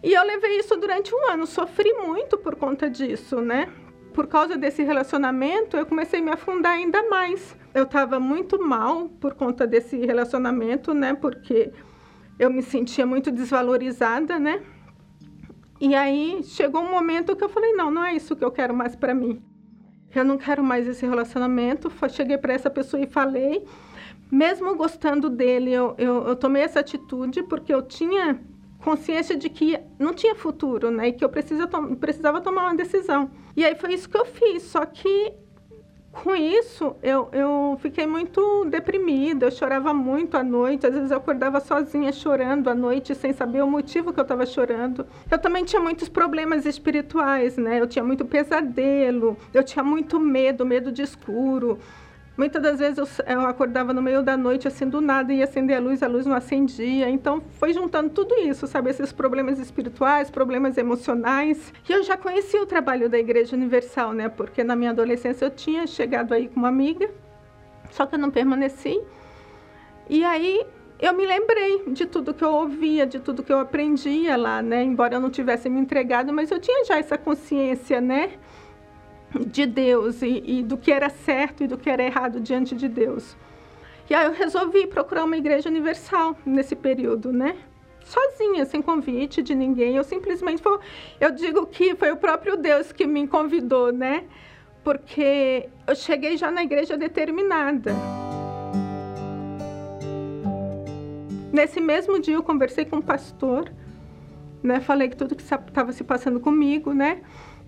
E eu levei isso durante um ano, sofri muito por conta disso, né? Por causa desse relacionamento, eu comecei a me afundar ainda mais. Eu estava muito mal por conta desse relacionamento, né? Porque eu me sentia muito desvalorizada, né? E aí chegou um momento que eu falei: não, não é isso que eu quero mais para mim. Eu não quero mais esse relacionamento. Cheguei para essa pessoa e falei. Mesmo gostando dele, eu, eu, eu tomei essa atitude porque eu tinha consciência de que não tinha futuro, né? E que eu precisa precisava tomar uma decisão. E aí foi isso que eu fiz. Só que com isso eu, eu fiquei muito deprimida, eu chorava muito à noite, às vezes eu acordava sozinha chorando à noite sem saber o motivo que eu estava chorando. Eu também tinha muitos problemas espirituais, né? Eu tinha muito pesadelo, eu tinha muito medo, medo de escuro. Muitas das vezes eu, eu, acordava no meio da noite, assim, do nada, ia acender a luz, a luz não acendia. Então, foi juntando tudo isso, sabe? Esses problemas espirituais, problemas emocionais. E eu já conhecia o trabalho da Igreja Universal, né? Porque na minha adolescência eu tinha chegado aí com uma amiga, só que eu não permaneci. E aí eu me lembrei de tudo que eu ouvia, de tudo que eu aprendia lá, né? Embora eu não tivesse me entregado, mas eu tinha já essa consciência, né? De Deus e, e, do que era certo e do que era errado diante de Deus. E aí eu resolvi procurar uma igreja universal nesse período, né? sozinha, sem convite de ninguém. Eu simplesmente foi, eu digo que foi o próprio Deus que me convidou, né? Porque eu cheguei já na igreja determinada. Nesse mesmo dia eu conversei com o pastor, né? Falei que tudo que estava se passando comigo, né?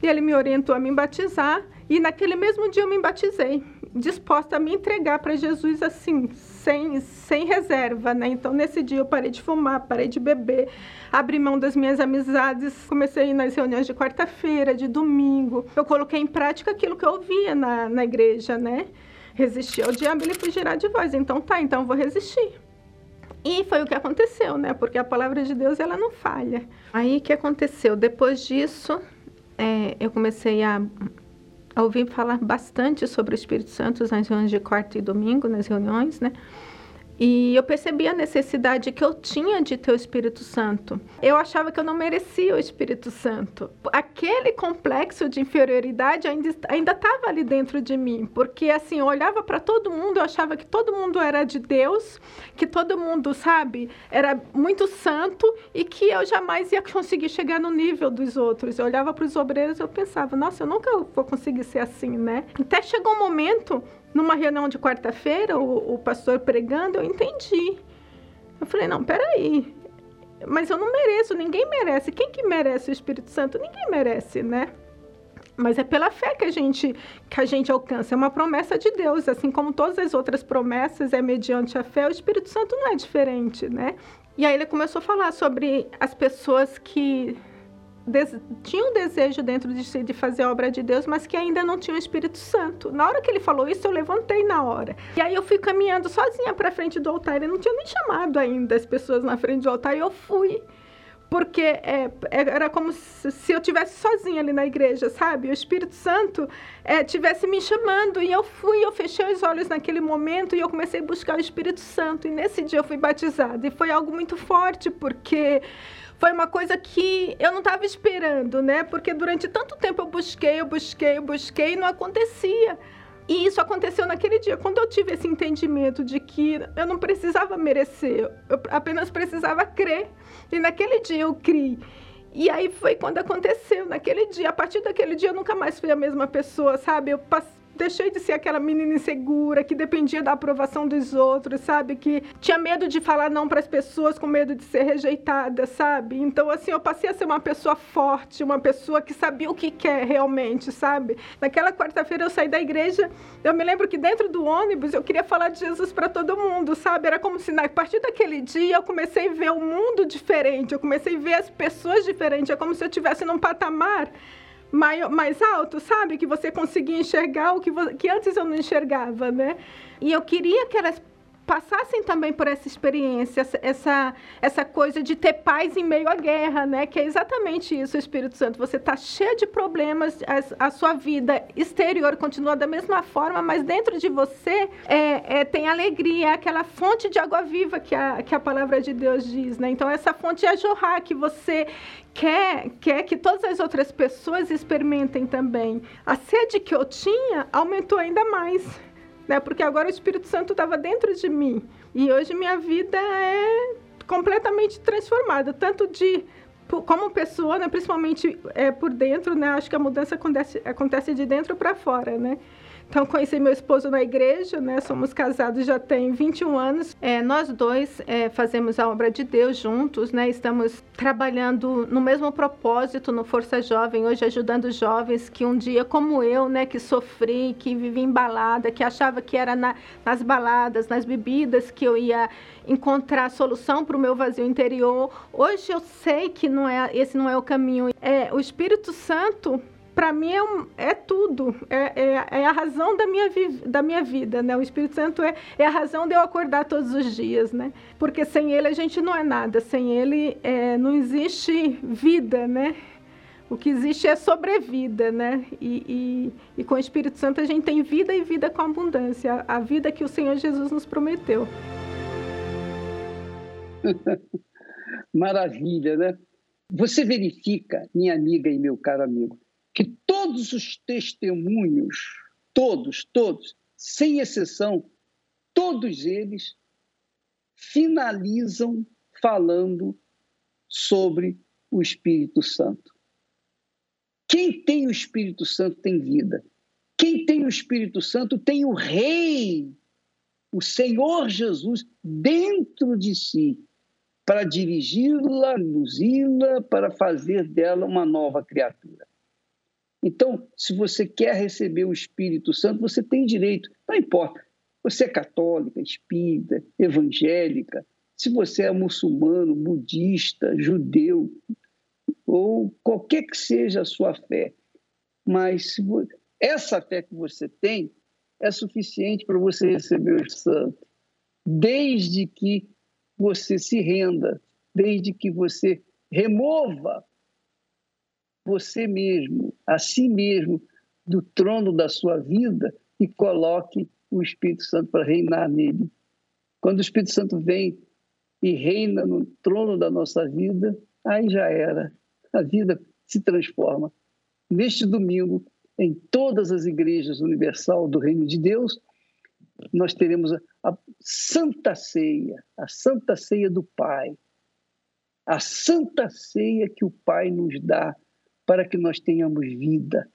E ele me orientou a me batizar. E naquele mesmo dia eu me batizei, disposta a me entregar para Jesus assim, sem, sem reserva, né? Então nesse dia eu parei de fumar, parei de beber, abri mão das minhas amizades, comecei nas reuniões de quarta-feira, de domingo. Eu coloquei em prática aquilo que eu ouvia na, na igreja, né? Resistir ao diabo, ele fugirá de vós. Então tá, então vou resistir. E foi o que aconteceu, né? Porque a palavra de Deus, ela não falha. Aí o que aconteceu? Depois disso, é, eu comecei a ouvi falar bastante sobre o Espírito Santo nas reuniões de quarta e domingo, nas reuniões, né? E eu percebi a necessidade que eu tinha de ter o Espírito Santo. Eu achava que eu não merecia o Espírito Santo. Aquele complexo de inferioridade ainda estava ali dentro de mim, porque assim, eu olhava para todo mundo, eu achava que todo mundo era de Deus, que todo mundo, sabe, era muito santo e que eu jamais ia conseguir chegar no nível dos outros. Eu olhava para os obreiros eu pensava, nossa, eu nunca vou conseguir ser assim, né? Até chegou um momento numa reunião de quarta-feira, o, o, pastor pregando, eu entendi. Eu falei, não, peraí. Mas eu não mereço, ninguém merece. Quem que merece o Espírito Santo? Ninguém merece, né? Mas é pela fé que a gente que a gente alcança. É uma promessa de Deus, assim como todas as outras promessas é mediante a fé. O Espírito Santo não é diferente, né? E aí ele começou a falar sobre as pessoas que tinha um desejo dentro de si de fazer a obra de Deus, mas que ainda não tinha o Espírito Santo. Na hora que ele falou isso, eu levantei na hora. E aí eu fui caminhando sozinha para frente do altar. Ele não tinha nem chamado ainda as pessoas na frente do altar e eu fui. Porque é, é era como se eu tivesse sozinha ali na igreja, sabe? O Espírito Santo é, tivesse me chamando e eu fui, eu fechei os olhos naquele momento e eu comecei a buscar o Espírito Santo. E nesse dia eu fui batizada. E foi algo muito forte, porque foi uma coisa que eu não estava esperando, né? Porque durante tanto tempo eu busquei, eu busquei, eu busquei e não acontecia. E isso aconteceu naquele dia, quando eu tive esse entendimento de que eu não precisava merecer, eu apenas precisava crer. E naquele dia eu criei. E aí foi quando aconteceu, naquele dia. A partir daquele dia eu nunca mais fui a mesma pessoa, sabe? Eu deixei de ser aquela menina insegura que dependia da aprovação dos outros, sabe? Que tinha medo de falar não para as pessoas com medo de ser rejeitada, sabe? Então, assim, eu passei a ser uma pessoa forte, uma pessoa que sabia o que quer realmente, sabe? Naquela quarta-feira eu saí da igreja, eu me lembro que dentro do ônibus eu queria falar de Jesus para todo mundo, sabe? Era como se a partir daquele dia eu comecei a ver o mundo diferente, eu comecei a ver as pessoas diferentes, é como se eu estivesse num patamar mais, mais alto, sabe? Que você conseguia enxergar o que, que antes eu não enxergava, né? E eu queria que elas passassem também por essa experiência, essa, essa coisa de ter paz em meio à guerra, né? Que é exatamente isso, Espírito Santo. Você está cheio de problemas, a, a, sua vida exterior continua da mesma forma, mas dentro de você é, é, tem alegria, é aquela fonte de água viva que a, que a palavra de Deus diz, né? Então, essa fonte é jorrar, que você quer, quer que todas as outras pessoas experimentem também. A sede que eu tinha aumentou ainda mais né? Porque agora o Espírito Santo estava dentro de mim. E hoje minha vida é completamente transformada, tanto de como pessoa, né, principalmente é, por dentro, né, acho que a mudança acontece, acontece de dentro para fora, né? Então, conheci meu esposo na igreja, né? Somos casados já tem 21 anos. É, nós dois é, fazemos a obra de Deus juntos, né? Estamos trabalhando no mesmo propósito no Força Jovem, hoje ajudando jovens que um dia, como eu, né? Que sofri, que vivi embalada, que achava que era na, nas baladas, nas bebidas que eu ia encontrar solução para o meu vazio interior. Hoje eu sei que não é, esse não é o caminho. É, o Espírito Santo para mim é, um, é tudo, é, é, é, a razão da minha, da minha vida, né? O Espírito Santo é, é a razão de eu acordar todos os dias, né? Porque sem ele a gente não é nada, sem ele é, não existe vida, né? O que existe é sobrevida, né? E, e, e, com o Espírito Santo a gente tem vida e vida com abundância, a vida que o Senhor Jesus nos prometeu. Maravilha, né? Você verifica, minha amiga e meu caro amigo, que todos os testemunhos, todos, todos, sem exceção, todos eles finalizam falando sobre o Espírito Santo. Quem tem o Espírito Santo tem vida. Quem tem o Espírito Santo tem o Rei, o Senhor Jesus, dentro de si, para dirigi-la, conduzi-la, para fazer dela uma nova criatura. Então, se você quer receber o Espírito Santo, você tem direito, não importa. Você é católica, espírita, evangélica, se você é muçulmano, budista, judeu, ou qualquer que seja a sua fé, mas essa fé que você tem é suficiente para você receber o santo, desde que você se renda, desde que você remova você mesmo, a si mesmo, do trono da sua vida e coloque o Espírito Santo para reinar nele. Quando o Espírito Santo vem e reina no trono da nossa vida, aí já era. A vida se transforma. Neste domingo, em todas as igrejas universal do Reino de Deus, nós teremos a Santa Ceia, a Santa Ceia do Pai. A Santa Ceia que o Pai nos dá para que nós tenhamos vida,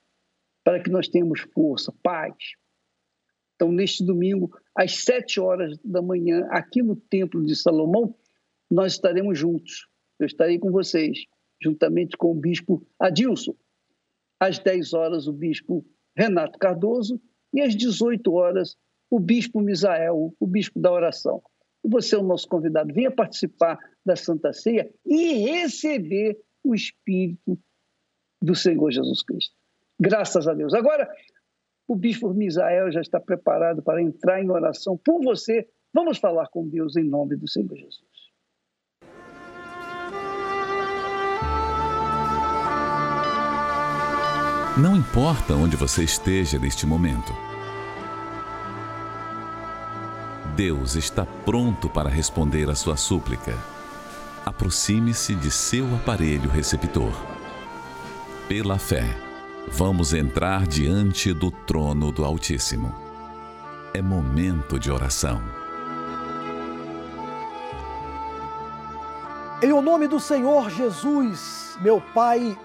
para que nós tenhamos força, paz. Então, neste domingo, às sete horas da manhã, aqui no Templo de Salomão, nós estaremos juntos. Eu estarei com vocês, juntamente com o bispo Adilson. Às dez horas, o bispo Renato Cardoso e às 18 horas, o bispo Misael, o bispo da oração. Você é o nosso convidado. Venha participar da Santa Ceia e receber o Espírito do Senhor Jesus Cristo. Graças a Deus. Agora, o bispo Misael já está preparado para entrar em oração por você. Vamos falar com Deus em nome do Senhor Jesus. Não importa onde você esteja neste momento. Deus está pronto para responder a sua súplica. Aproxime-se de seu aparelho receptor pela fé, vamos entrar diante do trono do Altíssimo. É momento de oração. Em o nome do Senhor Jesus, meu Pai,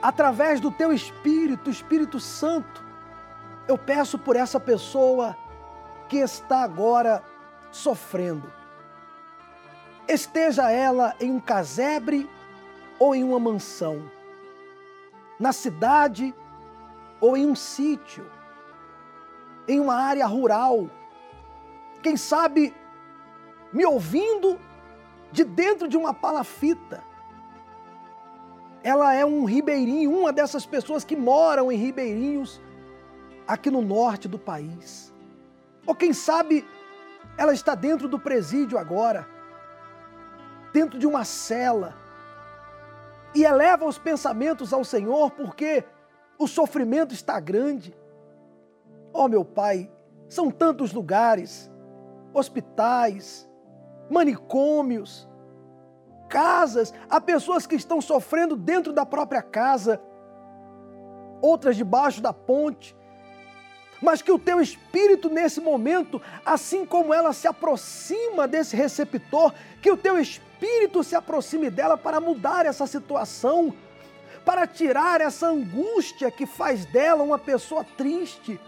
através do teu Espírito, Espírito Santo, eu peço por essa pessoa que está agora sofrendo. Esteja ela em um casebre ou em uma mansão na cidade ou em um sítio, em uma área rural. Quem sabe me ouvindo de dentro de uma palafita. Ela é um ribeirinho, uma dessas pessoas que moram em ribeirinhos aqui no norte do país. Ou quem sabe ela está dentro do presídio agora, dentro de uma cela e eleva os pensamentos ao Senhor porque o sofrimento está grande. Oh, meu Pai, são tantos lugares, hospitais, manicômios, casas, há pessoas que estão sofrendo dentro da própria casa, outras debaixo da ponte, mas que o teu espírito nesse momento, assim como ela se aproxima desse receptor, que o teu espírito se aproxime dela para mudar essa situação, para tirar essa angústia que faz dela uma pessoa triste.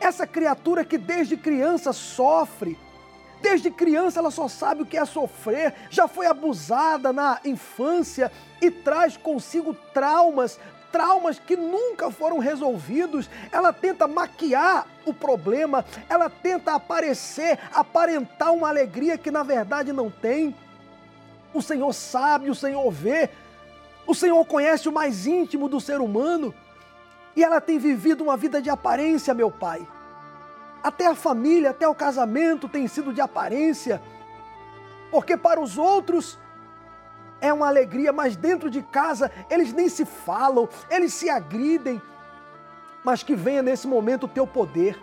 Essa criatura que desde criança sofre, desde criança ela só sabe o que é sofrer, já foi abusada na infância e traz consigo traumas, traumas que nunca foram resolvidos. Ela tenta maquiar o problema, ela tenta aparecer, aparentar uma alegria que na verdade não tem. O Senhor sabe, o Senhor vê, o Senhor conhece o mais íntimo do ser humano e ela tem vivido uma vida de aparência, meu Pai. Até a família, até o casamento tem sido de aparência, porque para os outros é uma alegria, mas dentro de casa eles nem se falam, eles se agridem. Mas que venha nesse momento o teu poder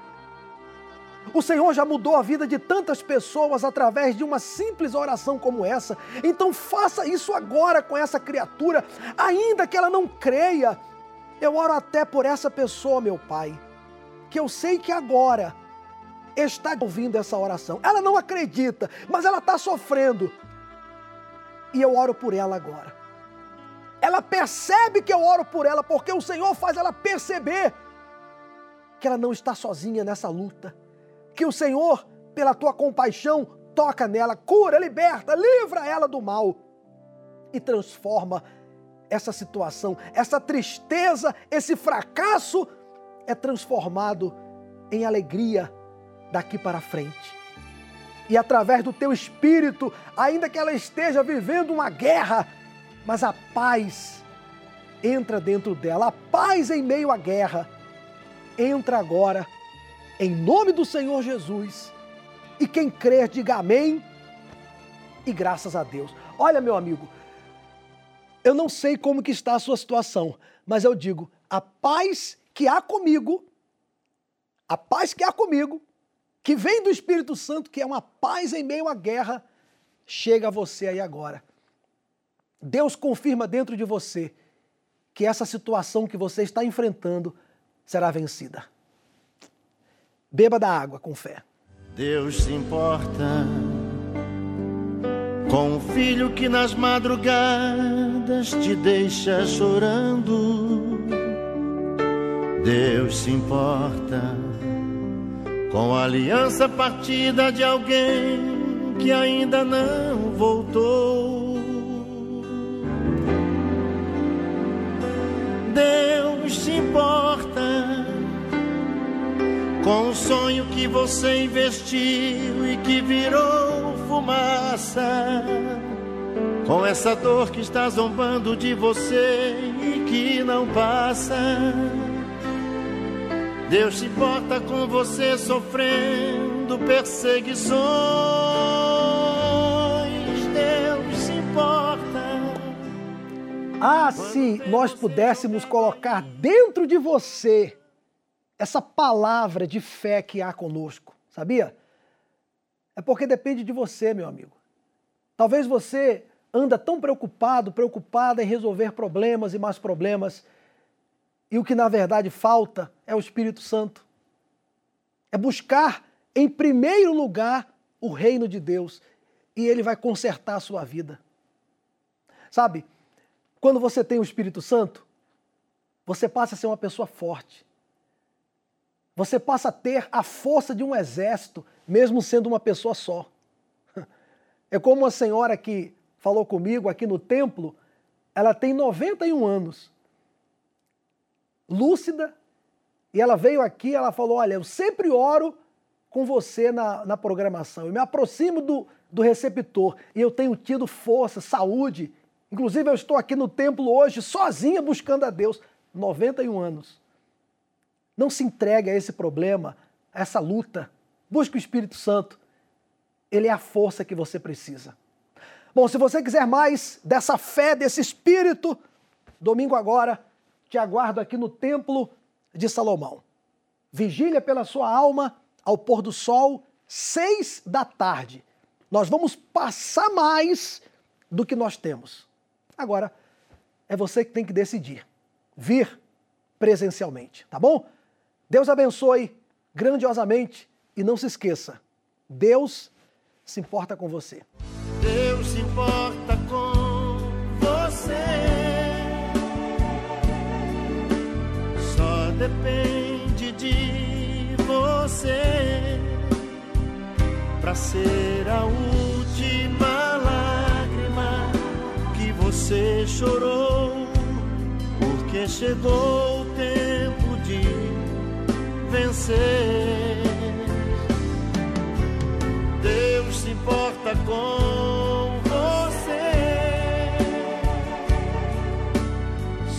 o Senhor já mudou a vida de tantas pessoas através de uma simples oração como essa. Então faça isso agora com essa criatura, ainda que ela não creia. Eu oro até por essa pessoa, meu Pai, que eu sei que agora está ouvindo essa oração. Ela não acredita, mas ela está sofrendo. E eu oro por ela agora. ela percebe que eu oro por ela, porque o Senhor faz ela perceber que ela não está sozinha nessa luta, que o Senhor, pela tua compaixão, toca nela, cura, liberta, livra ela do mal e transforma essa situação, essa tristeza, esse fracasso é transformado em alegria daqui para frente. E através do teu espírito, ainda que ela esteja vivendo uma guerra, mas a paz entra dentro dela, a paz em meio à guerra entra agora, em nome do Senhor Jesus. E quem crer, diga amém e graças a Deus. Olha, meu amigo, eu não sei como que está a sua situação, mas eu digo, a paz que há comigo, a paz que há comigo, que vem do Espírito Santo, que é uma paz em meio à guerra, chega a você aí agora. Deus confirma dentro de você que essa situação que você está enfrentando será vencida. Beba da água com fé. Deus se importa com o filho que nas madrugadas te deixa chorando. Deus se importa com a aliança partida de alguém que ainda não voltou. Deus se importa com o sonho que você investiu e que virou fumaça. Com essa dor que está zombando de você e que não passa. Deus se importa com você sofrendo perseguições. Deus se importa. Ah, se nós pudéssemos colocar dentro de você essa palavra de fé que há conosco, sabia? É porque depende de você, meu amigo. Talvez você anda tão preocupado, preocupada em resolver problemas e mais problemas, e o que na verdade falta é o Espírito Santo. É buscar em primeiro lugar o reino de Deus, e ele vai consertar a sua vida. Sabe? Quando você tem o Espírito Santo, você passa a ser uma pessoa forte. Você passa a ter a força de um exército, mesmo sendo uma pessoa só. É como uma senhora que falou comigo aqui no templo, ela tem 91 anos, lúcida, e ela veio aqui, ela falou: Olha, eu sempre oro com você na, na programação, eu me aproximo do, do receptor e eu tenho tido força, saúde. Inclusive, eu estou aqui no templo hoje, sozinha, buscando a Deus, 91 anos. Não se entregue a esse problema, a essa luta. Busque o Espírito Santo. Ele é a força que você precisa. Bom, se você quiser mais dessa fé, desse Espírito, domingo agora, te aguardo aqui no Templo de Salomão. Vigília pela sua alma ao pôr do sol, seis da tarde. Nós vamos passar mais do que nós temos. Agora, é você que tem que decidir. Vir presencialmente, tá bom? Deus abençoe grandiosamente e não se esqueça, Deus se importa com você. Deus se importa você para ser a última lágrima que você chorou, porque chegou o tempo de vencer. Deus se importa com você.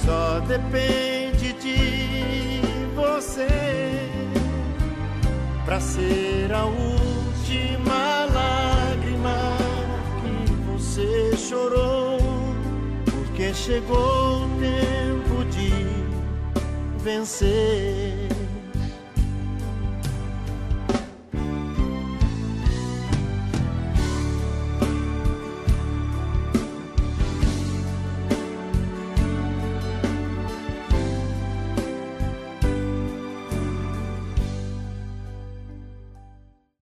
Só depende de você para ser a última lágrima que você chorou, porque chegou o tempo de vencer.